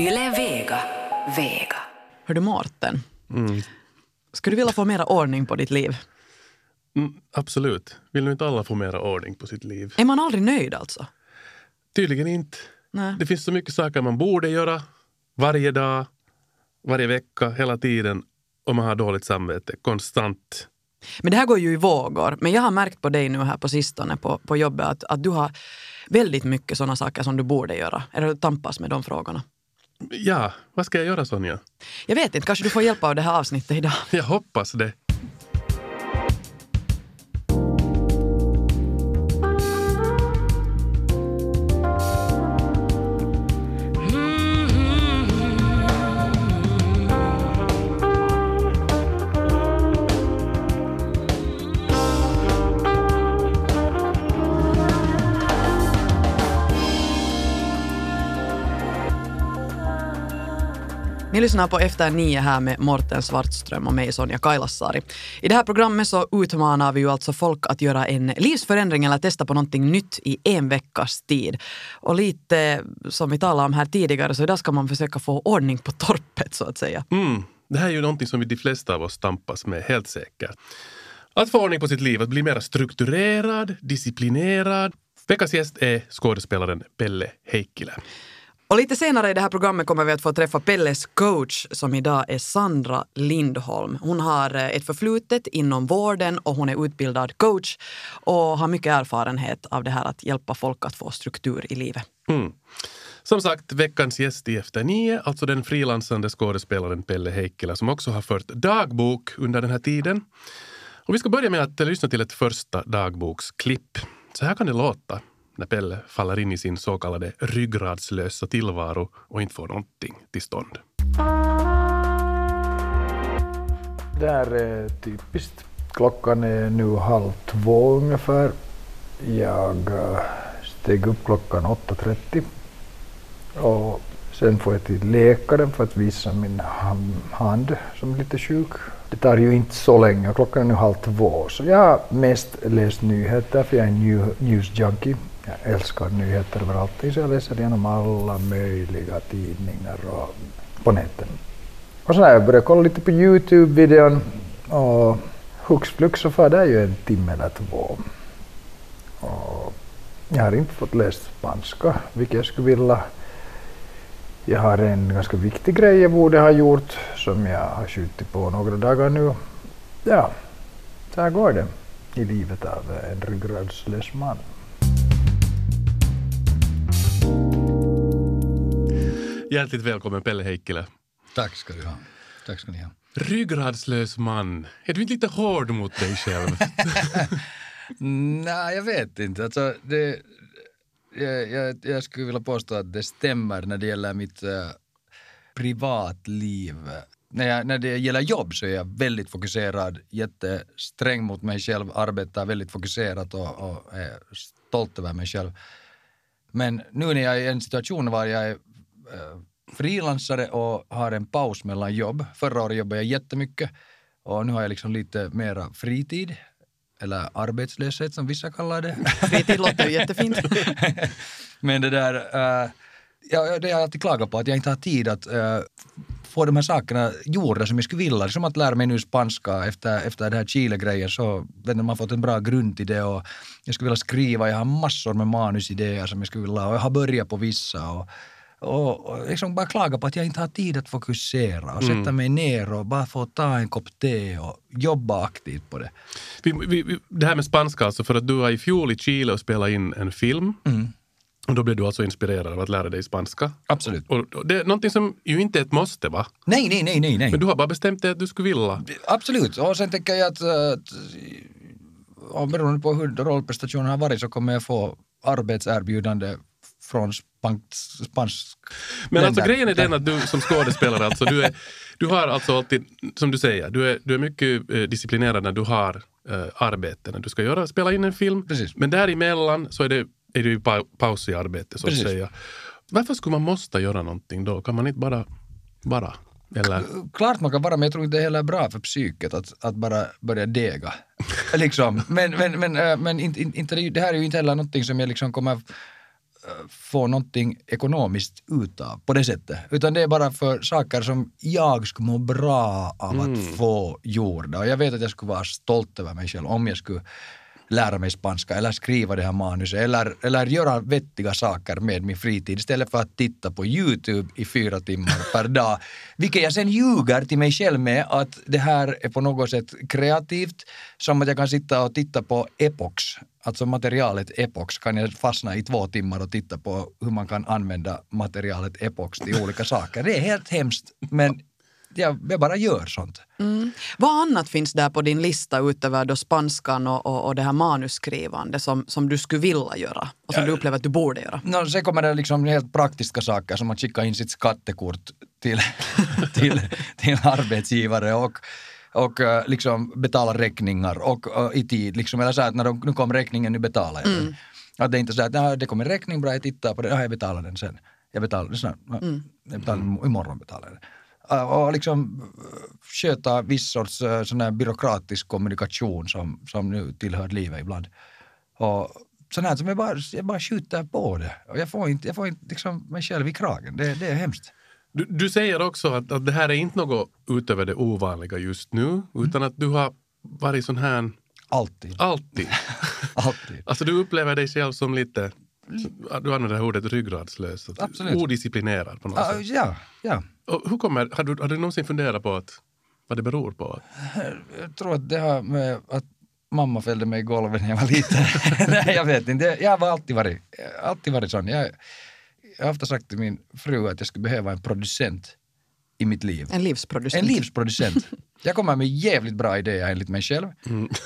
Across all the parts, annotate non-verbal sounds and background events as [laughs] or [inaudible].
Yle Vega. Vega. Hör du Mårten? Skulle du vilja få mera ordning på ditt liv? Mm, absolut. Vill nu inte alla få mera ordning på sitt liv? Är man aldrig nöjd alltså? Tydligen inte. Nej. Det finns så mycket saker man borde göra varje dag, varje vecka, hela tiden och man har dåligt samvete konstant. Men det här går ju i vågor. Men jag har märkt på dig nu här på sistone på, på jobbet att, att du har väldigt mycket sådana saker som du borde göra. Eller du tampas med de frågorna. Ja, vad ska jag göra Sonja? Jag vet inte, kanske du får hjälp av det här avsnittet idag. Jag hoppas det. Ni lyssnar på Efter nio här med Morten Svartström och mig Sonja Kailasari. I det här programmet så utmanar vi ju alltså folk att göra en livsförändring eller testa på någonting nytt i en veckas tid. Och lite som vi talade om här tidigare så idag ska man försöka få ordning på torpet så att säga. Mm. Det här är ju någonting som vi de flesta av oss tampas med, helt säkert. Att få ordning på sitt liv, att bli mer strukturerad, disciplinerad. Veckans gäst är skådespelaren Pelle Heikkilä. Och lite senare i det här programmet kommer vi att få träffa Pelles coach som idag är Sandra Lindholm. Hon har eh, ett förflutet inom vården och hon är utbildad coach och har mycket erfarenhet av det här att hjälpa folk att få struktur i livet. Mm. Som sagt, veckans gäst i Efter nio, alltså den frilansande skådespelaren Pelle Heikkilä som också har fört dagbok under den här tiden. Och vi ska börja med att lyssna till ett första dagboksklipp. Så här kan det låta när Pelle faller in i sin så kallade ryggradslösa tillvaro och inte får någonting till stånd. Det här är eh, typiskt. Klockan är nu halv två ungefär. Jag eh, steg upp klockan 8.30 och sen får jag till läkaren för att visa min hand som är lite sjuk. Det tar ju inte så länge, klockan är nu halv två. Så jag har mest läst nyheter för jag är en news junkie. Jag älskar nyheter överallt, så jag läser igenom alla möjliga tidningar och på nätet. Och så när jag började kolla lite på Youtube-videon och hux flux så far det ju en timme eller två. Och jag har inte fått läst spanska, vilket jag skulle vilja. Jag har en ganska viktig grej jag borde ha gjort som jag har skjutit på några dagar nu. Ja, så här går det i livet av en ryggradslös man. Hjärtligt välkommen Pelle Heikkilä. Tack ska du ha. Tack ska ni ha. Ryggradslös man. Är du inte lite hård mot dig själv? [laughs] Nej, jag vet inte. Alltså, det, jag, jag, jag skulle vilja påstå att det stämmer när det gäller mitt uh, privatliv. När, jag, när det gäller jobb så är jag väldigt fokuserad, jättesträng mot mig själv, arbetar väldigt fokuserat och, och är stolt över mig själv. Men nu när jag är i en situation var jag är frilansare och har en paus mellan jobb. Förra året jobbade jag jättemycket och nu har jag liksom lite mera fritid eller arbetslöshet som vissa kallar det. [laughs] Fritid låter ju jättefint. [laughs] Men det där, uh, ja, det jag alltid klagat på, att jag inte har tid att uh, få de här sakerna gjorda som jag skulle vilja. Som att lära mig nu spanska efter, efter den här Chile-grejen så man har fått en bra grund till det och jag skulle vilja skriva, jag har massor med manusidéer som jag skulle vilja och jag har börjat på vissa och och, och liksom bara klaga på att jag inte har tid att fokusera och sätta mig ner och bara få ta en kopp te och jobba aktivt på det. Vi, vi, vi- det här med spanska, alltså för att du var i fjol i Chile och spelade in en film. Och då blev du alltså inspirerad av att lära dig spanska. Absolut. Och och det är någonting som ju inte är ett måste, va? Nej, nej, nej, nej, nej. Men du har bara bestämt dig att du skulle vilja. Absolut, och sen tänker jag att, att och beroende på hur rollprestationen har varit så kommer jag få arbetserbjudande från spansk, Men alltså grejen är den att du som skådespelare, alltså, du, är, du har alltså alltid, som du säger, du är, du är mycket eh, disciplinerad när du har eh, arbete, när du ska göra, spela in en film. Precis. Men däremellan så är det, är det ju pa, paus i arbetet så att Precis. säga. Varför skulle man måste göra någonting då? Kan man inte bara vara? Eller? Klart man kan vara, men jag tror inte det heller är bra för psyket att, att bara börja dega. [laughs] liksom. Men, men, men, äh, men inte, inte, det här är ju inte heller någonting som jag liksom kommer eh, få någonting ekonomiskt utav på det sättet. Utan det är bara för saker som jag skulle må bra av att få gjorda. Och jag vet att jag skulle vara stolt över mig själv om jag skulle lära mig spanska eller skriva det här manuset eller, eller göra vettiga saker med min fritid istället för att titta på YouTube i fyra timmar per [laughs] dag. Vilket jag sen ljuger till mig själv med att det här är på något sätt kreativt. Som att jag kan sitta och titta på epox, alltså materialet epox kan jag fastna i två timmar och titta på hur man kan använda materialet epox till olika saker. Det är helt hemskt men jag, jag bara gör sånt. Vad annat finns där på din lista utöver då spanskan och, och, och det här manusskrivande som, som du skulle vilja göra och som du upplever att du borde göra? No, sen kommer det liksom helt praktiska saker som att skicka in sitt skattekort till, [laughs] till, till arbetsgivare och, och eh, liksom betala räkningar och, och i tid. Liksom, eller så att när de, nu kom räkningen, nu betalar jag den. Att det är inte så att "Ja, det kommer en räkning, bra jag tittar på den, ja, jag betalar den sen. Jag betalar den snart. Jag betalar, Imorgon betalar jag den. Uh, Och liksom uh, sköta viss sorts uh, sån här byråkratisk kommunikation som, som nu tillhör livet ibland. Och sånt här som jag bara, jag bara skjuter på det. Och jag får inte, jag får inte liksom mig själv i kragen. Det, det är hemskt. Du, du säger också att, att det här är inte något utöver det ovanliga just nu, utan att du har varit sån här Alltid. alltid. [laughs] Alltid. Alltså du upplever dig själv som lite, du använder det ordet ryggradslös, Absolut. odisciplinerad på något Ah, sätt. ja, ja. Och hur kommer, har, du, har du någonsin funderat på att, vad det beror på? Jag tror att det har med att mamma fällde mig i golvet när jag var liten. [laughs] Nej, jag vet inte. Jag har alltid varit, alltid varit sån. Jag, jag har ofta sagt till min fru att jag skulle behöva en producent i mitt liv. En livsproducent. En livsproducent. Jag kommer med jävligt bra idéer enligt mig själv.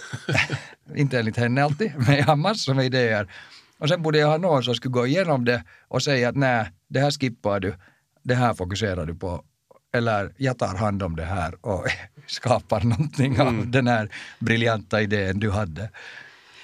[laughs] Inte enligt henne alltid, men jag har massor med idéer. Och sen borde jag ha någon som skulle gå igenom det och säga att nej, det här skippar du, det här fokuserar du på. Eller jag tar hand om det här och [laughs] skapar någonting av den här briljanta idén du hade.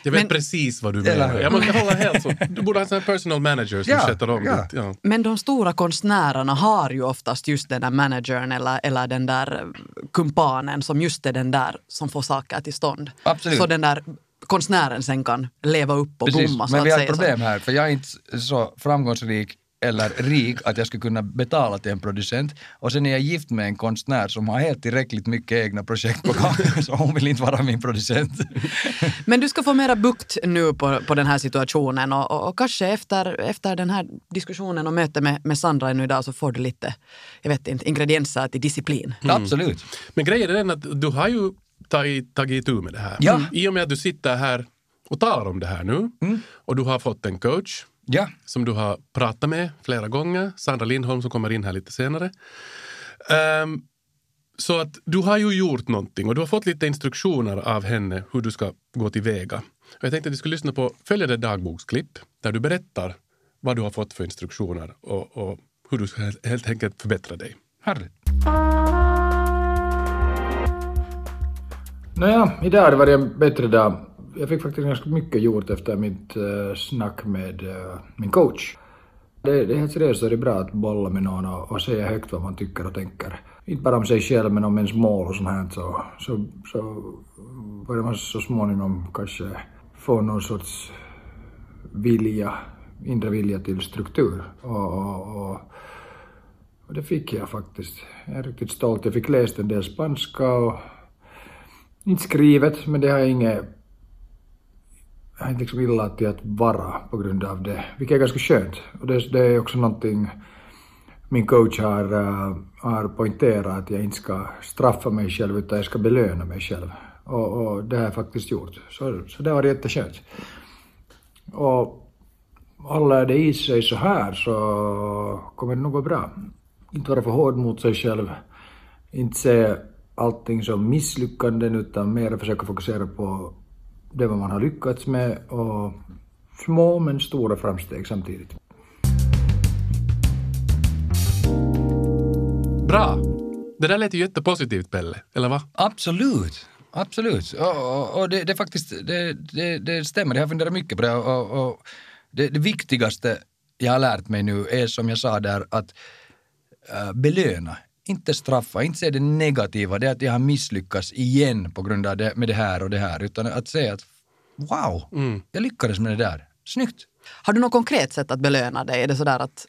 Jag vet Men- precis vad du menar. Jag, jag håller helt så. Du borde ha en personal manager som Ja, sköter om ja. Ja. Men de stora konstnärerna har ju oftast just den där managern eller, eller den där kumpanen som just är den där som får saker till stånd. Absolut. Så den där konstnären sen kan leva upp och Precis, blomma så men vi har ett problem här, för jag är inte så framgångsrik eller rik att jag skulle kunna betala till en producent. Och sen är jag gift med en konstnär som har helt tillräckligt mycket egna projekt på gång, [laughs] så hon vill inte vara min producent. [laughs] Men du ska få mera bukt nu på, på den här situationen och, och, och kanske efter, efter den här diskussionen och mötet med, med Sandra ännu idag så får du lite, jag vet inte, ingredienser till disciplin. Absolut. Men grejen är den att du har ju tagit, tagit itu med det här. Ja. I och med att du sitter här och talar om det här nu och du har fått en coach Ja, som du har pratat med flera gånger, Sandra Lindholm som kommer in här lite senare. Ehm, så att du har ju gjort någonting och du har fått lite instruktioner av henne hur du ska gå tillväga. Och jag tänkte att vi skulle lyssna på följande dagboksklipp där du berättar vad du har fått för instruktioner och, och hur du ska helt- helt enkelt förbättra dig. härligt. Nåja, idag har det varit en bättre dag. Jag fick faktiskt ganska mycket gjort efter mitt eh, snack med eh, min coach. Det, det är helt seriöst så är det bra att bolla med någon och, och säga högt vad man tycker och tänker. Inte bara om sig själv men om ens mål och sånt här så, så, så börjar man så småningom kanske få någon sorts vilja, inre vilja till struktur. Och, och, och, och det fick jag faktiskt. Jag är riktigt stolt. Jag fick läst en del spanska och inte skrivet, men det har jag inget... Jag har inte liksom illa till att vara på grund av det, vilket är ganska skönt. Och det, det är också någonting min coach har, eh, har poängterat, att jag inte ska straffa mig själv utan jag ska belöna mig själv. Och, och det har jag faktiskt gjort. Så, så det var jätteskönt. Och håller det i sig så här så kommer det nog gå bra. Inte vara för hård mot sig själv. Inte se allting som misslyckanden utan mer försöka fokusera på det vad man har lyckats med och små men stora framsteg samtidigt. Bra! Det där lät ju jättepositivt, Pelle. Eller va? Absolut. Absolut. Och, och, och det, det, faktiskt, det, det, det stämmer, jag har funderat mycket på det. Och, och det, det viktigaste jag har lärt mig nu är som jag sa där att äh, belöna. Inte straffa, inte se det negativa, det är att jag har misslyckats igen på grund av det, med det här och det här. Utan att säga att wow, jag lyckades med det där. Snyggt, Har du något konkret sätt att belöna dig? Är det sådär att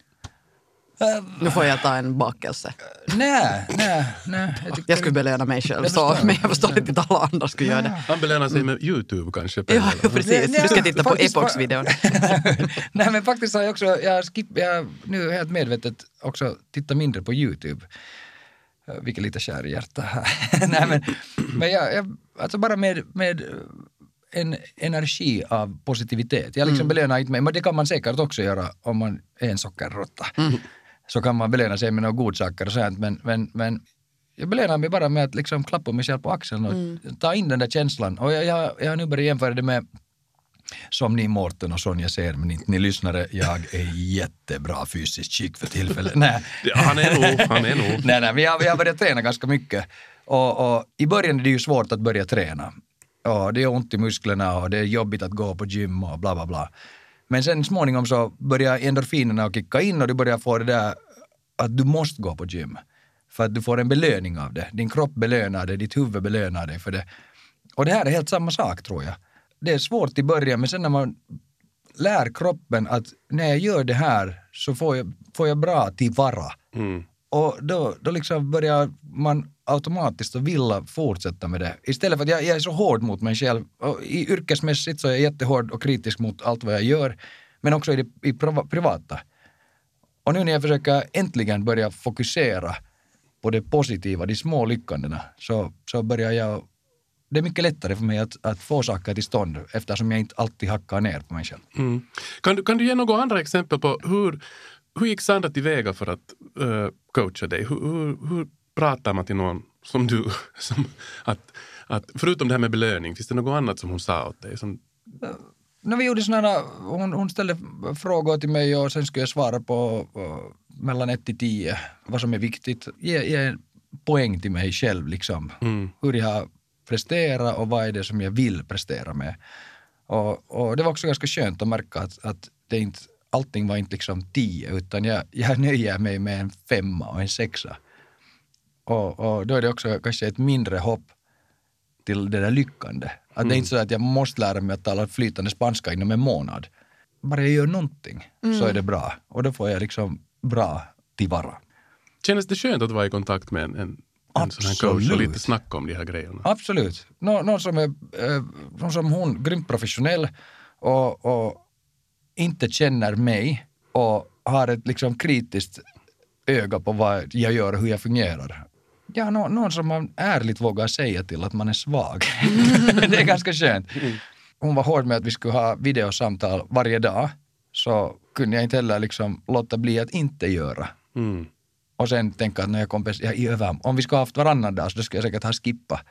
nu får jag ta en bakelse? nej, nej, nej. Jag, Jag skulle belöna mig själv, Jag så, men jag förstår inte att alla andra skulle göra det. Han belönar sig med Youtube kanske. Ja, [laughs] precis. Du ska titta på Epox-videon. [laughs] Nej men faktiskt har jag också, jag, skip, jag nu helt medvetet också tittat mindre på YouTube. Eh, Vilket lite kär i hjärtat här. [laughs] Nej men, men jag, jag, alltså bara med, med en energi av positivitet. Jag liksom belönar inte mig, men det kan man säkert också göra om man är en sockerråtta. Så kan man belöna sig med några godsaker och sånt, men, men, men jag belönar mig bara med att liksom klappa mig själv på axeln och ta in den där känslan. Och jag, jag, jag har nu börjat jämföra det med som ni Mårten och Sonja ser, men inte ni lyssnare, jag är jättebra fysiskt skick för tillfället. Nej. Ja, han är nog, han är nog. nej, nej, men jag, jag har börjat träna ganska mycket. Och, och I början är det ju svårt att börja träna. Och det är ont i musklerna och det är jobbigt att gå på gym och bla bla bla. Men sen småningom så börjar endorfinerna kicka in och du börjar få det där att du måste gå på gym. För att du får en belöning av det. Din kropp belönar det, ditt huvud belönar dig för det. Och det här är helt samma sak tror jag. Det är svårt i början men sen när man lär kroppen att när jag gör det här så får jag, får jag bra tillvara. Mm. Och då, då liksom börjar man automatiskt att vilja fortsätta med det. Istället för att jag, jag är så hård mot mig själv. Och I yrkesmässigt så är jag jättehård och kritisk mot allt vad jag gör. Men också i det i priva- privata. Och nu när jag försöker äntligen börja fokusera på det positiva, de små lyckandena, så, så börjar jag... Det är mycket lättare för mig att, att få saker till stånd eftersom jag inte alltid hackar ner på mig själv. Mm. Kan, du, kan du ge några andra exempel på hur, hur gick Sandra tillväga för att eh, coacha dig? Hur, hur, hur pratar man till någon som du? [laughs] Som, att, att, förutom det här med belöning, finns det något annat som hon sa åt dig? Som, när vi gjorde såna här, hon, hon ställde frågor till mig och sen skulle jag svara på uh, mellan 1 till 10 vad som är viktigt. Ge, ge en poäng till mig själv liksom. mm. Hur jag har presterat och vad är det som jag vill prestera med. Och, och det var också ganska skönt att märka att, att det inte, allting var inte liksom 10 utan jag, jag [laughs] nöjer mig med en femma och en sexa. Och, och då är det också kanske ett mindre hopp till det där lyckande. Att det är inte så att jag måste lära mig att tala flytande spanska inom en månad. Bara jag gör någonting så är det bra. Och då får jag liksom bra tillvara. Kändes det skönt att vara i kontakt med en, en, en sån här coach och Absolut. lite snacka om de här grejerna? Absolut. Nå, någon, som är, eh, någon som hon, grymt professionell och, och inte känner mig och har ett liksom kritiskt öga på vad jag gör och hur jag fungerar. Ja, nå, någon som man ärligt vågar säga till att man är svag. [laughs] det är ganska skönt. Hon var hård med att vi skulle ha videosamtal varje dag. Så kunde jag inte heller liksom låta bli att inte göra. Mm. Och sen tänka att när jag kompens- ja, i över, om vi skulle ha haft varannan dag så då skulle jag säkert ha skippat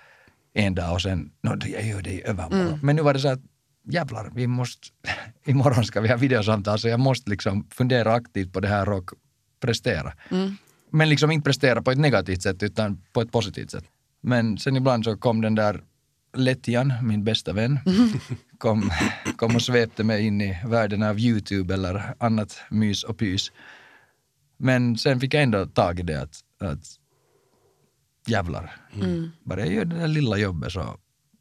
en dag och sen, no, jag gör det i övermorgon. Men nu var det så att jävlar, vi måste, [laughs] imorgon ska vi ha videosamtal så jag måste liksom fundera aktivt på det här och prestera. Men liksom inte prestera på ett negativt sätt utan på ett positivt sätt. Men sen ibland så kom den där Letjan, min bästa vän, [laughs] kom, kom och svepte mig in i världen av YouTube eller annat mys och pys. Men sen fick jag ändå tag i det att, att jävlar, bara jag gör det där lilla jobbet så,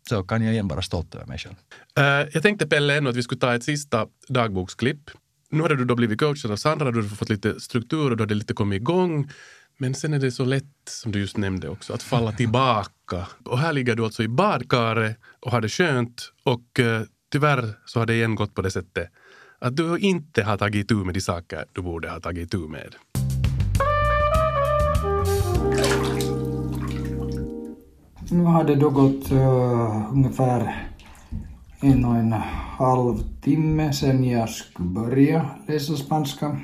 så kan jag igen vara stolt över mig själv. Eh, jag tänkte Pelle ännu att vi skulle ta ett sista dagboksklipp. Nu hade du då blivit coachad av Sandra, du har fått lite struktur och du hade lite kommit igång. Men sen är det så lätt, som du just nämnde också, att falla tillbaka. Och här ligger du alltså i badkaret och har det skönt och eh, tyvärr så har det igen gått på det sättet att du inte har tagit tur med de saker du borde ha tagit tur med. Nu har det då gått uh, ungefär en och en halv timme sedan jag skulle börja läsa spanska.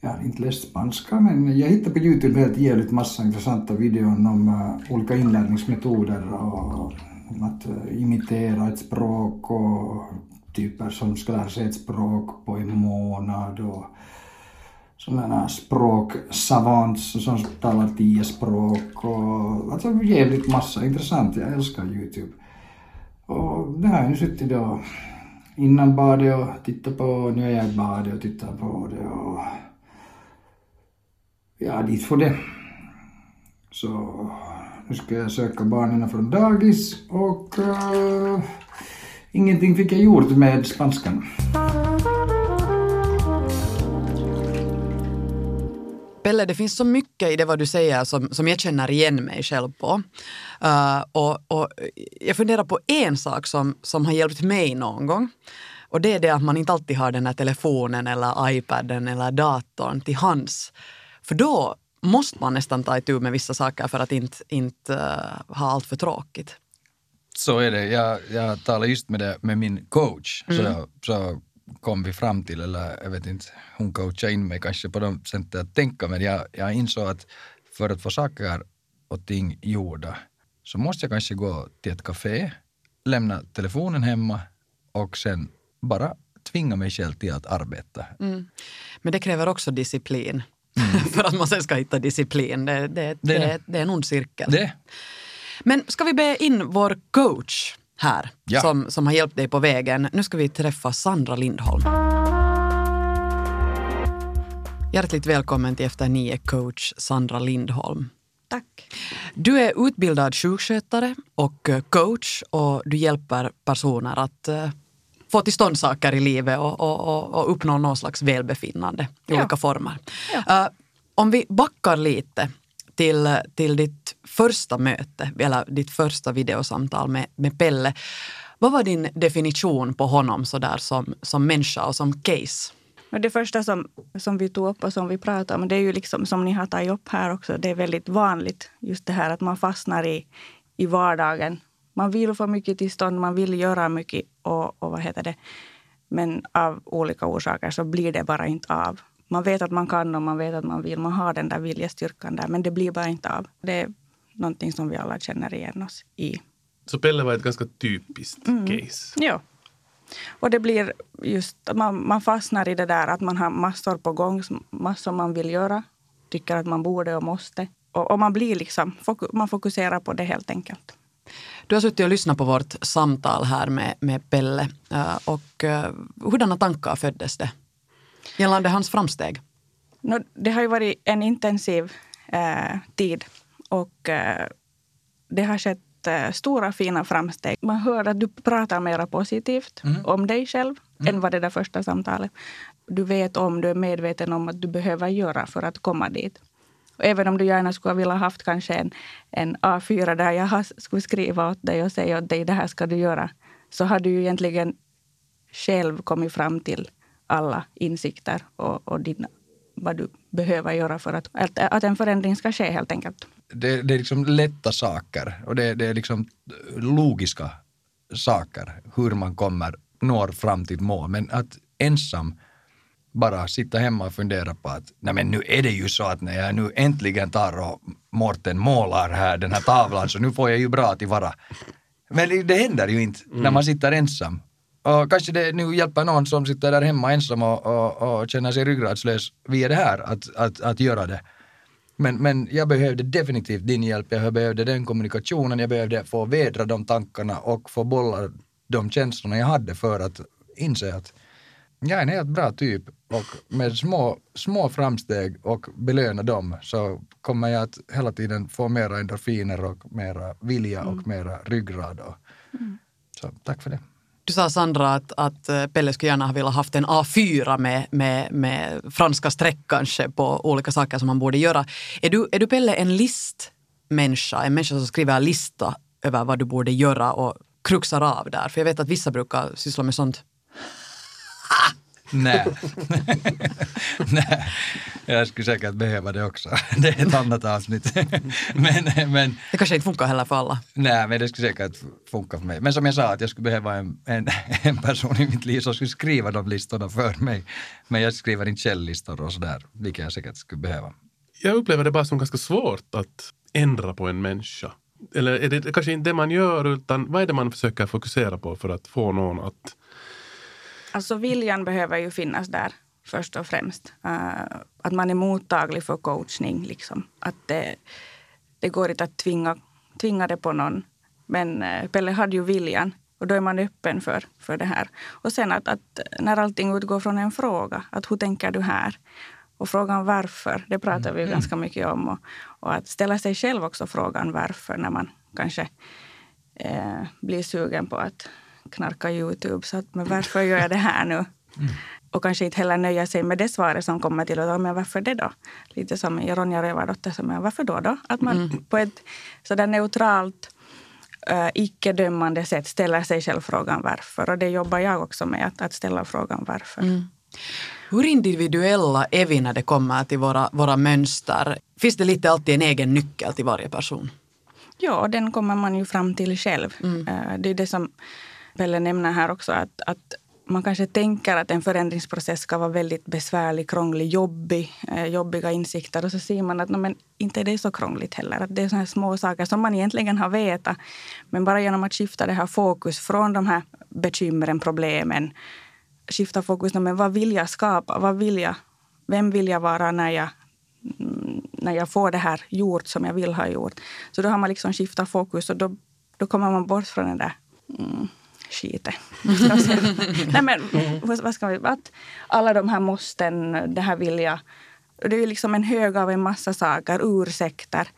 Jag har inte läst spanska men jag hittade på Youtube helt jävligt massa intressanta videor om uh, olika inlärningsmetoder och om att uh, imitera ett språk och typer som ska lära sig ett språk på en månad och sådana språksavants som talar tio språk och alltså jävligt massa intressant. Jag älskar Youtube. Och det har jag nu suttit då innan badet och tittat på. Nu är jag i badet och tittar på det och ja, dit får det. Så nu ska jag söka barnen från dagis och uh, ingenting fick jag gjort med spanskan. Pelle, det finns så mycket i det vad du säger som, som jag känner igen mig själv på. Uh, och, och, jag funderar på en sak som, som har hjälpt mig någon gång. Och det är det att man inte alltid har den här telefonen eller iPaden eller datorn till hands. För då måste man nästan ta itu med vissa saker för att inte, inte uh, ha allt för tråkigt. Så är det. Jag, jag talade just med, det, med min coach. Mm. Så, så kom vi fram till, eller jag vet inte, hon coachade in mig kanske på de sättet att tänka, men jag, jag insåg att för att få saker och ting gjorda så måste jag kanske gå till ett café, lämna telefonen hemma och sen bara tvinga mig själv till att arbeta. Mm. Men det kräver också disciplin. Mm. [laughs] för att man sen ska hitta disciplin. Det, det, det, det, det är en ond cirkel. Det. Men ska vi be in vår coach här ja. som, som har hjälpt dig på vägen. Nu ska vi träffa Sandra Lindholm. Hjärtligt välkommen till Efter nio coach Sandra Lindholm. Tack. Du är utbildad sjukskötare och coach och du hjälper personer att uh, få till stånd saker i livet och, och, och, uppnå någon slags välbefinnande i ja. olika former. Ja. Uh, om vi backar lite till, till ditt första möte, eller ditt första videosamtal med, med Pelle. Vad var din definition på honom så där som, som människa och som case? Det första som, som vi tog upp och som vi pratade om, det är ju liksom som ni har tagit upp här också, det är väldigt vanligt just det här att man fastnar i, i vardagen. Man vill få mycket till stånd, man vill göra mycket och, och vad heter det, men av olika orsaker så blir det bara inte av. Man vet att man kan och man vet att man vill, man har den där viljestyrkan där, men det blir bara inte av. Det är någonting som vi alla känner igen oss i. Så Pelle var ett ganska typiskt mm. case? Ja. Och det blir just, man, man fastnar i det där att man har massor på gång, massor man vill göra, tycker att man borde och måste. Och, och man blir liksom, man fokuserar på det helt enkelt. Du har suttit och lyssnat på vårt samtal här med, med Pelle. Eh, och uh, hurdana tankar föddes det gällande hans framsteg? No, det har ju varit en intensiv eh, tid och eh, det har skett eh, stora fina framsteg. Man hör att du pratar mer positivt mm. om dig själv mm. än vad det där första samtalet. Du vet om, du är medveten om att du behöver göra för att komma dit. Och även om du gärna skulle vilja haft kanske en, en A4 där jag skulle skriva åt dig och säga åt dig det här ska du göra. Så har du ju egentligen själv kommit fram till alla insikter och, och din, vad du behöver göra för att, att, att en förändring ska ske helt enkelt det, det är liksom lätta saker och det, det är liksom logiska saker hur man kommer, når fram till mål. Men att ensam bara sitta hemma och fundera på att nej men nu är det ju så att när jag nu äntligen tar och Morten målar här den här tavlan så nu får jag ju bra tillvara. Men det, det händer ju inte mm. när man sitter ensam. Och kanske det nu hjälper någon som sitter där hemma ensam och, och, och känner sig ryggradslös via det här att, att, att göra det. Men, men jag behövde definitivt din hjälp, jag behövde den kommunikationen, jag behövde få vädra de tankarna och få bolla de känslorna jag hade för att inse att jag är en helt bra typ och med små, små framsteg och belöna dem så kommer jag att hela tiden få mera endorfiner och mera vilja och mm. mera ryggrad. Och, mm. Så tack för det. Du sa Sandra att, att eh, Pelle skulle gärna ha velat haft en A4 med, med, med franska streck kanske på olika saker som man borde göra. Är du, är du Pelle en listmänniska, en människa som skriver en lista över vad du borde göra och kruxar av där? För jag vet att vissa brukar syssla med sånt. Nej. [laughs] Nej, jag skulle säkert behöva det också. [laughs] Det är ett annat avsnitt. [laughs] men, men, det kanske inte funkar heller för alla. Nej, men det skulle säkert funka för mig. Men som jag sa, att jag skulle behöva en, en, en person i mitt liv som skulle skriva de listorna för mig. Men jag skriver inte källlistor och sådär, vilket jag säkert skulle behöva. Jag upplever det bara som ganska svårt att ändra på en människa. Eller är det kanske inte det man gör, utan vad är det man försöker fokusera på för att få någon att Alltså viljan behöver ju finnas där först och främst. Uh, att man är mottaglig för coachning. Liksom. Att det, det går inte att tvinga, tvinga det på någon. Men uh, Pelle hade ju viljan och då är man öppen för, för det här. Och sen att, att när allting utgår från en fråga, att hur tänker du här? Och frågan varför, det pratar vi mm. ganska mycket om. Och, och, att ställa sig själv också frågan varför när man kanske eh, blir sugen på att knarka Youtube. Så att, men varför gör jag det här nu? Mm. och kanske inte heller nöja sig med det svaret som kommer till och men varför det då? Lite som Ronja Rövardotter som är varför då då? Att man mm. på ett sådär neutralt uh, icke-dömande sätt ställer sig själv frågan varför. Och det jobbar jag också med, att, att ställa frågan varför. Mm. Hur individuella är vi när det kommer till våra, våra mönster? Finns det lite alltid en egen nyckel till varje person? Ja, den kommer man ju fram till själv. Mm. Uh, det är det som Pelle nämner här också, att, att man kanske tänker att en förändringsprocess ska vara väldigt besvärlig, krånglig, jobbig, eh, jobbiga insikter. Och så ser man att no, men inte är det så krångligt heller. Att det är såna här små saker som man egentligen har vetat. Men bara genom att skifta det här fokus från de här bekymren, problemen. Skifta fokus, no, men vad vill jag skapa? Vad vill jag? Vem vill jag vara när jag, mm, när jag får det här gjort som jag vill ha gjort? Så då har man liksom skiftat fokus och då, då kommer man bort från den där mm, skite. [laughs] Nej men vad ska vi, att alla de här måsten, det här vill jag. Det är liksom en hög av en massa saker, ursäkter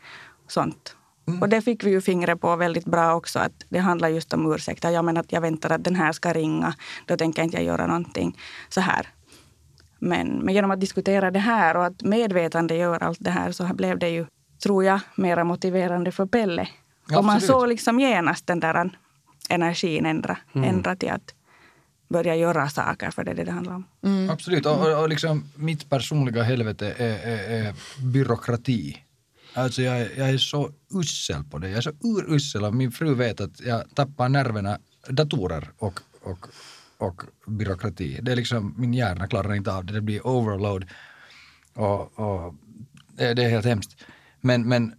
och sånt. Mm. Och det fick vi ju fingret på väldigt bra också. Att det handlar just om ursäkter. Jag menar att jag väntar att den här ska ringa. Då tänker inte jag göra någonting så här. Men, men genom att diskutera det här och att medvetande gör allt det här så blev det ju, tror jag, mera motiverande för Pelle. Ja, och man såg liksom genast den där energin ändra, mm. ändra till att börja göra saker, för det är det det handlar om. Mm. Absolut, och, och liksom, mitt personliga helvete är, är, är byråkrati. Alltså jag, jag är så usel på det. Jag är så urusel och min fru vet att jag tappar nerverna datorer och, och, och byråkrati. Det är liksom, min hjärna klarar inte av det. Det blir overload. Och, och det är helt hemskt. Men, men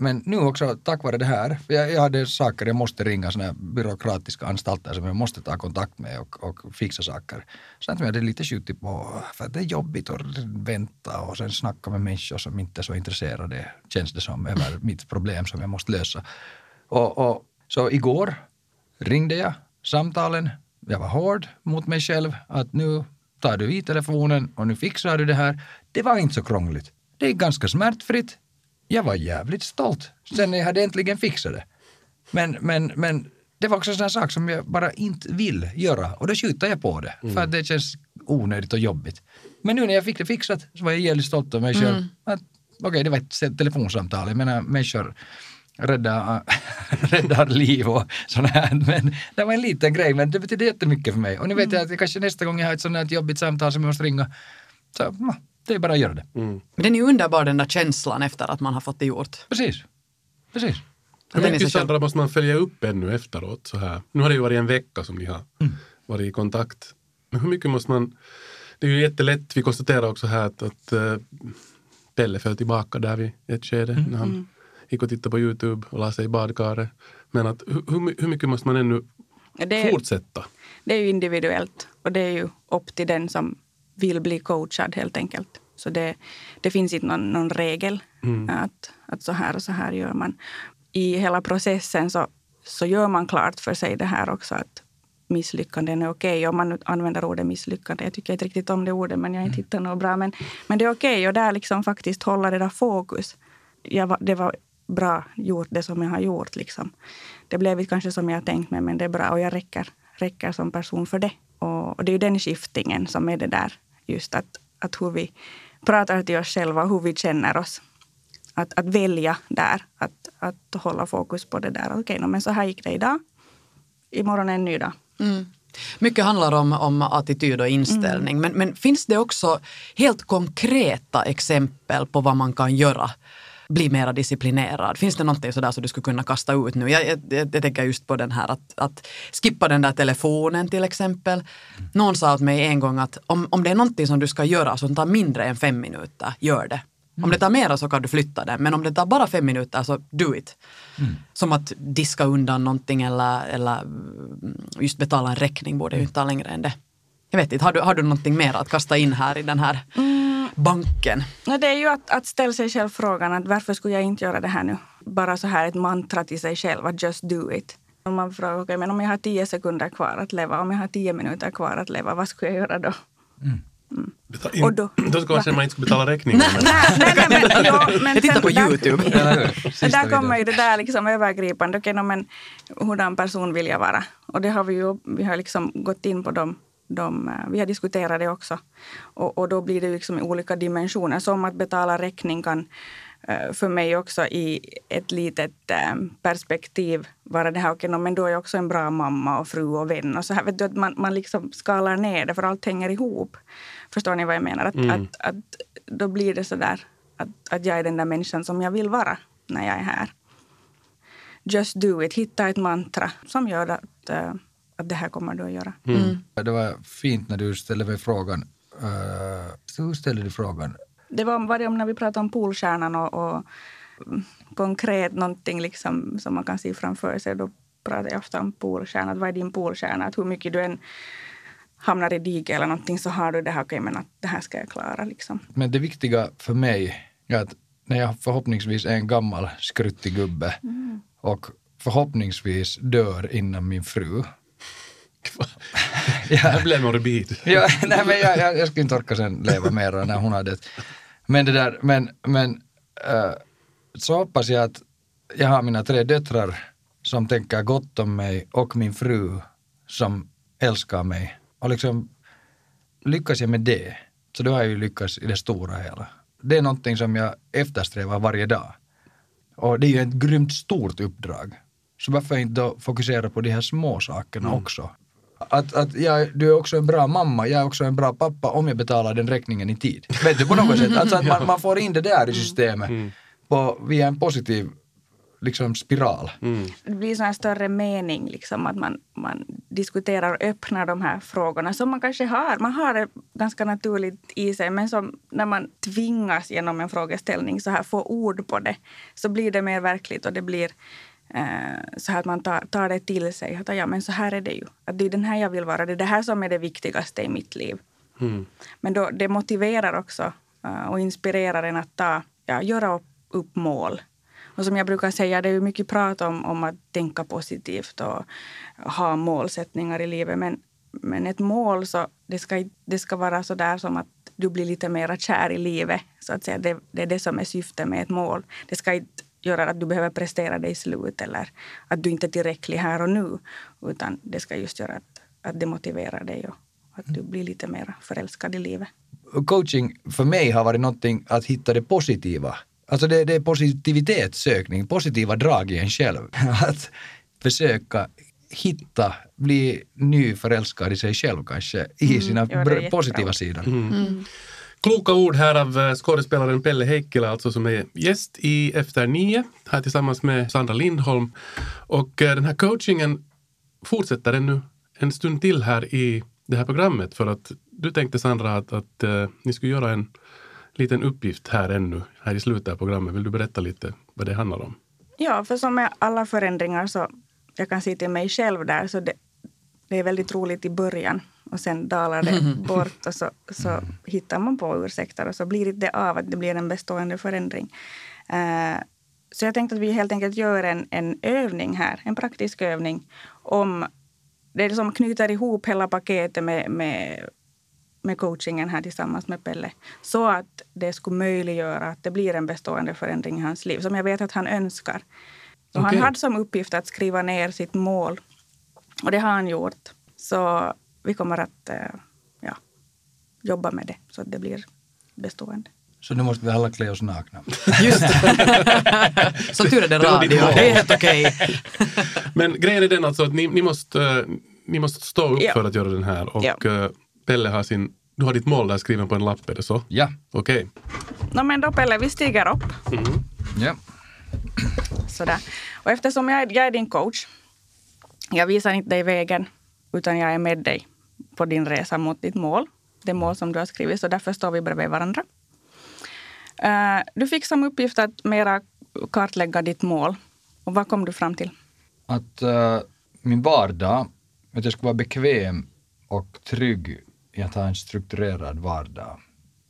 men nu också tack vare det här, jag, jag hade saker, jag måste ringa sådana byråkratiska anstalter som jag måste ta kontakt med och, och fixa saker. Så att jag hade lite skjutit på, för det är jobbigt att vänta och sen snacka med människor som inte är så intresserade, känns det som, över [laughs] mitt problem som jag måste lösa. Och, och, så igår ringde jag samtalen, jag var hård mot mig själv, att nu tar du i telefonen och nu fixar du det här. Det var inte så krångligt. Det är ganska smärtfritt jag var jävligt stolt sen när jag hade äntligen fixat det. Men, men, men det var också en sån sak som jag bara inte vill göra och då skjuter jag på det mm. för att det känns onödigt och jobbigt. Men nu när jag fick det fixat så var jag jävligt stolt över mig själv. Mm. Okej, okay, det var ett telefonsamtal. Jag menar människor räddar, [laughs] räddar liv och sånt här. Men det var en liten grej men det betyder jättemycket för mig. Och nu vet mm. jag att kanske nästa gång jag har ett sånt här jobbigt samtal som jag måste ringa så det är bara att göra det. Mm. Men den är underbar den där känslan efter att man har fått det gjort. Precis. Precis. Hur mycket Sandra måste man följa upp ännu efteråt? Så här? Nu har det ju varit en vecka som ni har mm. varit i kontakt. Men hur mycket måste man... Det är ju jättelätt, vi konstaterar också här att, att uh, Pelle föll tillbaka där vid ett skede mm. när han mm. gick och tittade på Youtube och la sig i badkaret. Men att, hur, hur mycket måste man ännu det fortsätta? Det är ju individuellt och det är ju upp till den som vill bli coachad helt enkelt. Så det, det finns inte någon, någon regel mm. att, att så här och så här gör man. I hela processen så, så gör man klart för sig det här också att misslyckanden är okej. Okay. Om man använder ordet misslyckande. Jag tycker inte riktigt om det ordet men jag har inte mm. hittat något bra. Men, men det är okej okay. och där liksom faktiskt hålla det där fokus. Jag, det var bra gjort det som jag har gjort. Liksom. Det blev inte kanske som jag tänkt mig men det är bra och jag räcker, räcker som person för det. Och, och det är ju den skiftningen som är det där just att, att hur vi pratar till oss själva, hur vi känner oss. Att, att välja där, att, att hålla fokus på det där. Okej, okay, no, men så här gick det idag. Imorgon är en ny dag. Mm. Mycket handlar om, om attityd och inställning. Mm. Men, men finns det också helt konkreta exempel på vad man kan göra bli mer disciplinerad? Finns det någonting sådär som du skulle kunna kasta ut nu? Jag, jag, jag, tänker just på den här att, att skippa den där telefonen till exempel. Någon sa åt mig en gång att om, om det är någonting som du ska göra som tar mindre än fem minuter, gör det. Om det tar mera så kan du flytta det, men om det tar bara fem minuter så do it. Mm. Som att diska undan någonting eller, eller just betala en räkning borde ju inte ta längre än det. Jag vet inte, har du, har du någonting mer att kasta in här i den här mm. Banken? No, det är ju att, att ställa sig själv frågan att varför skulle jag inte göra det här nu? Bara så här ett mantra till sig själv, att just do it. Om man frågar, okay, men om jag har tio sekunder kvar att leva, om jag har tio minuter kvar att leva, vad skulle jag göra då? Mm. Mm. In, och då, då ska man säga att man inte ska betala räkningen. [laughs] jag tittar på Youtube. [laughs] [laughs] där kommer ju det där liksom övergripande. Okay, no, men hurdan person vill jag vara? Och det har vi ju vi har liksom gått in på de de, eh, vi har diskuterat det också. Och, och då blir det liksom olika dimensioner. Som att betala räkning kan eh, för mig också i ett litet eh, perspektiv vara det här, okej, okay, men då är jag också en bra mamma och fru och vän. Och så här, vet du, att man, man liksom skalar ner det, för allt hänger ihop. Förstår ni vad jag menar? Att, mm. att, att, då blir det så där att, att jag är den där människan som jag vill vara när jag är här. Just do it. Hitta ett mantra som gör att, att det här kommer du att göra. Mm. Mm. Det var fint när du ställde mig frågan. Uh, hur ställde du frågan? Det var, var det om när vi pratade om Polstjärnan och, och konkret någonting liksom som man kan se framför sig. Då pratar jag ofta om Polstjärnan. Vad är din Polstjärna? Att hur mycket du än hamnar i diket eller någonting så har du det här, okay, men att det här ska jag klara liksom. Men det viktiga för mig är att när jag förhoppningsvis är en gammal skruttig gubbe mm. och förhoppningsvis dör innan min fru. [laughs] ja. Det blev morbid. ja, nej, men jag, jag, jag skulle inte orka sen leva mer när hon hade Men det där, men, men uh, så hoppas jag att jag har mina tre döttrar som tänker gott om mig och min fru som älskar mig. Och liksom lyckas jag med det, så då har jag ju lyckats i det stora hela det är någonting som jag eftersträvar varje dag. Och det är ju ett grymt stort uppdrag. Så varför inte då fokusera på de här små sakerna mm. också? Att, att jag, du är också en bra mamma, jag är också en bra pappa om jag betalar den räkningen i tid. Vet du, på något sätt. Alltså att man, [laughs] man får in det där i systemet mm. på, via en positiv liksom spiral. Mm. Det blir en större mening, liksom, att man, man diskuterar och öppnar de här frågorna som man kanske har. Man har det ganska naturligt i sig, men som när man tvingas genom en frågeställning så här få ord på det, så blir det mer verkligt och det blir så här att man tar, tar det till sig. Att, ja, men så här är det ju. Att det är den här jag vill vara. Det är det här som är det viktigaste i mitt liv. Mm. Men då, det motiverar också uh, och inspirerar en att ta, ja, göra upp, upp mål och som jag brukar säga, det är mycket prat om, om att tänka positivt och ha målsättningar i livet. Men, men ett mål, så det ska, det ska vara så där som att du blir lite mer kär i livet. Så att säga. Det, det är det som är syftet med ett mål. Det ska inte göra att du behöver prestera i slut eller att du inte är tillräcklig här och nu. Utan det ska just göra att, att det motiverar dig och att du blir lite mer förälskad i livet. Coaching för mig har varit någonting att hitta det positiva Alltså det, det är positivitetssökning, positiva drag i en själv. [laughs] Att försöka hitta, bli nyförälskad i sig själv kanske, i mm, sina ja, positiva sidor. Mm. Mm. Kloka ord här av eh, skådespelaren Pelle Heikkilä, alltså som är gäst i Efter nio, här tillsammans med Sandra Lindholm. Och eh, den här coachingen fortsätter ännu en stund till här i det här programmet för att du tänkte Sandra att, att uh, ni skulle göra en liten uppgift här ännu, här i slutet av programmet. Vill du berätta lite vad det handlar om? Ja, för som med alla förändringar så jag kan se till mig själv där, så det, det är väldigt roligt i början och sen dalar det bort och så, så hittar man på ursäkter och så blir det av att det blir en bestående förändring. Uh, så jag tänkte att vi helt enkelt gör en, en övning här, en praktisk övning om det som knyter ihop hela paketet med, med med coachingen här tillsammans med Pelle. Så att det skulle möjliggöra att det blir en bestående förändring i hans liv, som jag vet att han önskar. Okay. Han hade som uppgift att skriva ner sitt mål. Och det har han gjort. Så vi kommer att eh, ja, jobba med det så att det blir bestående. Så nu måste vi alla klä oss nakna. [laughs] Just det. [laughs] Som tur är det radio. Det är helt okej. [laughs] Men grejen är den alltså att ni, ni måste, eh, ni måste stå upp ja. för att göra den här. Och, ja. Eh, Pelle har sin, du har ditt mål där skriven på en lapp, är det så? Ja. Okej. Okay. No, men då Pelle, vi stiger upp. Mm. Ja. Sådär. Och eftersom jag är, jag är din coach, jag visar inte dig vägen, utan jag är med dig på din resa mot ditt mål. Det mål som du har skrivit, så därför står vi bredvid varandra. Uh, du fick som uppgift att mera kartlägga ditt mål. Och vad kom du fram till? Att uh, min vardag, att jag ska vara bekväm och trygg i att ha en strukturerad vardag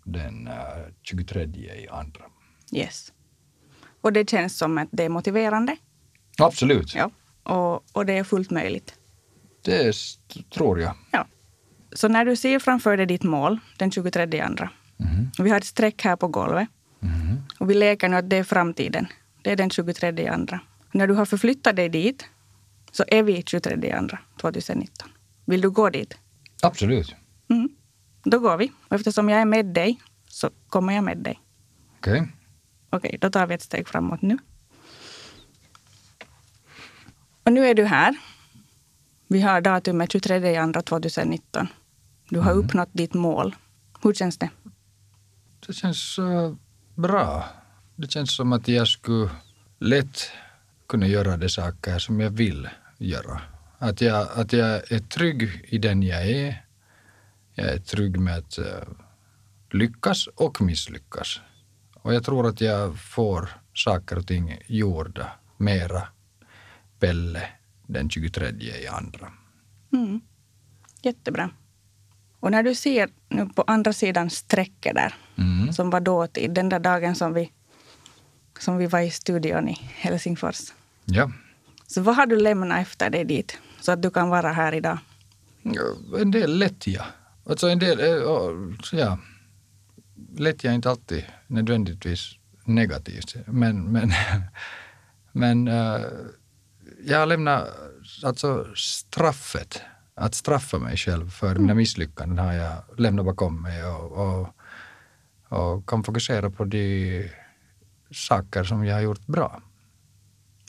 den uh, eh, 23 i andra. Yes. Och det känns som att det är motiverande? Absolut. Ja. Och, och det är fullt möjligt? Det tror jag. Ja. Så när du ser framför dig ditt mål den 23 andra. Mm. Vi har ett streck här på golvet. Mm. Och vi leker nu att det är framtiden. Det är den 23 andra. När du har förflyttat dig dit så är vi 23 andra 2019. Vill du gå dit? Absolut. Mm. Då går vi. Och eftersom jag är med dig så kommer jag med dig. Okej. Okej, då tar vi ett steg framåt nu. Och nu är du här. Vi har datumet 23 andra 2019. Du har uppnått ditt mål. Hur känns det? Det känns eh, bra. Det känns som att jag skulle lätt kunna göra de saker som jag vill göra. Att jag, att jag är trygg i den jag är. Jag är trygg med att eh, lyckas och misslyckas. Och jag tror att jag får saker och ting gjorda mera Pelle den 23 i andra. Mm. Jättebra. Och när du ser nu på andra sidan strecket där, Mm. som var dåtid, den där dagen som vi, som vi var i studion i Helsingfors. Ja. Så vad har du lämnat efter dig dit, så att du kan vara här idag? En del lättja. Alltså en del, eh, ja. Lättja är inte alltid nödvändigtvis negativt. Men, men, [laughs] men eh, jag har lämnat alltså straffet. Att straffa mig själv för mina misslyckanden har jag lämnat bakom mig och, och, och kan fokusera på de saker som jag har gjort bra.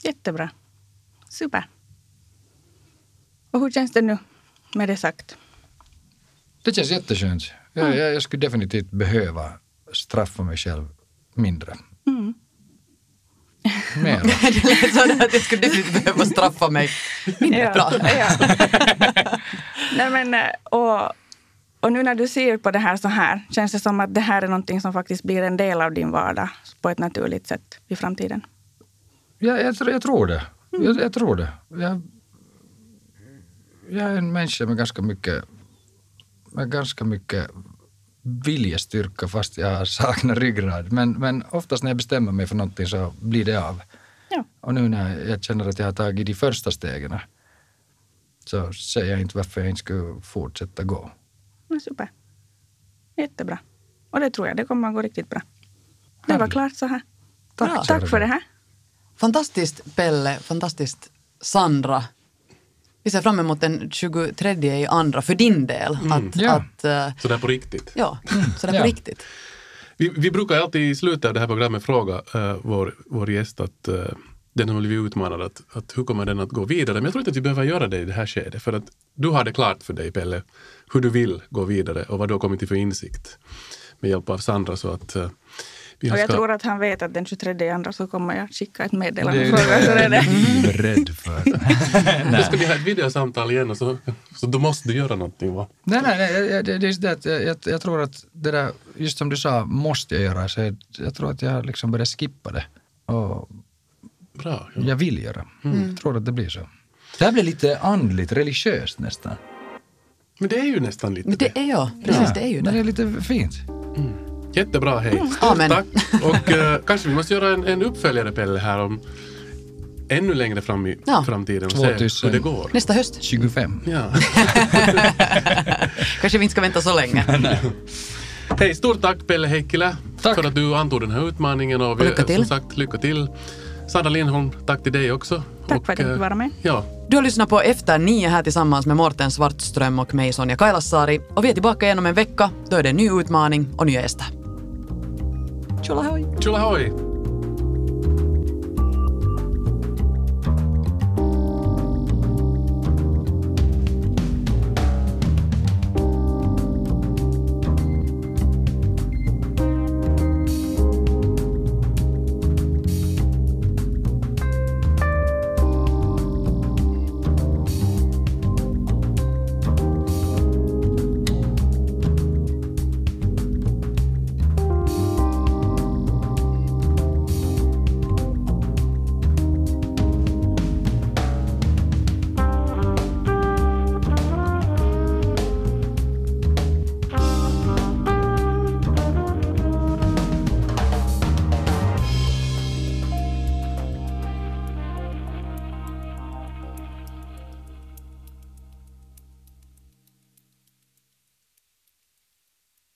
Jättebra. Super. Och hur känns det nu med det sagt? Det känns jätteskönt. Jag, jag, jag skulle definitivt behöva straffa mig själv mindre. Mm. Mer. [laughs] det lät så att jag skulle definitivt behöva straffa mig mindre bra. ja. [laughs] Nej, men, eh, och, och nu när du ser på det här så här, känns det som att det här är någonting som faktiskt blir en del av din vardag på ett naturligt sätt i framtiden? Ja, jag, tror- jag tror det. Jag, jag tror det. Jag, jag är en människa med ganska mycket, med ganska mycket viljestyrka fast jag saknar ryggrad. Men, men oftast när jag bestämmer mig för någonting så blir det av. Ja. Och nu när jag känner att jag har tagit de första stegen så ser jag inte varför jag inte skulle fortsätta gå. Men super. Jättebra. Och det tror jag, det kommer att gå riktigt bra. Det var klart så här. Tack, Tack för det här. Fantastiskt Pelle, fantastiskt Sandra. Vi ser fram emot den 23 i andra för din del. Att, Ja. att, eh, Sådär på riktigt. ja, sådär Ja. på riktigt. Vi, vi brukar alltid i slutet av det här programmet fråga eh, vår, vår gäst, att, eh, den som har blivit utmanad, att, att hur kommer den att gå vidare? Men jag tror inte att vi behöver göra det i det här skedet, för att du har det klart för dig, Pelle, hur du vill gå vidare och vad du har kommit till för insikt med hjälp av Sandra. Så att, eh, vi Och jag ska- tror att han vet att den 23 andra så kommer jag skicka ett meddelande. Det och fråga hur är det. är rädd för. [laughs] Då ska vi ha ett videosamtal igen och så, så då måste du göra någonting. Va? Nej, nej, nej jag- det, det är det att jag, jag, jag tror att det där, just som du sa, måste jag göra. Så jag, jag tror att jag liksom börjar skippa det. Och Bra. Ja. jag vill göra. Jag tror att det blir så. Det här blir lite andligt, religiöst nästan. Men det är ju nästan lite Men det är ja, precis det är ju Men det det. är lite fint. Jättebra, hej. Amen. tack. Och eh, [laughs] kanske vi måste göra en, en uppföljare, Pelle, här om ännu längre fram i Ja. framtiden och 2000. se hur det går. Nästa höst. 25. Ja. [laughs] Kanske vi inte ska vänta så länge. [laughs] Hej, stort tack Pelle Heikkilä Tack. för att du antog den här utmaningen. Och vi, Och lycka till. Som sagt, lycka till. Sandra Lindholm, tack till dig också. Tack för att eh, fick vara med. Ja, Du har lyssnat på Efter nio här tillsammans med Morten Svartström och mig Sonja Kailasari. Och vi är tillbaka igen om en vecka. Då är det en ny utmaning och nya gäster. Čul ahoj.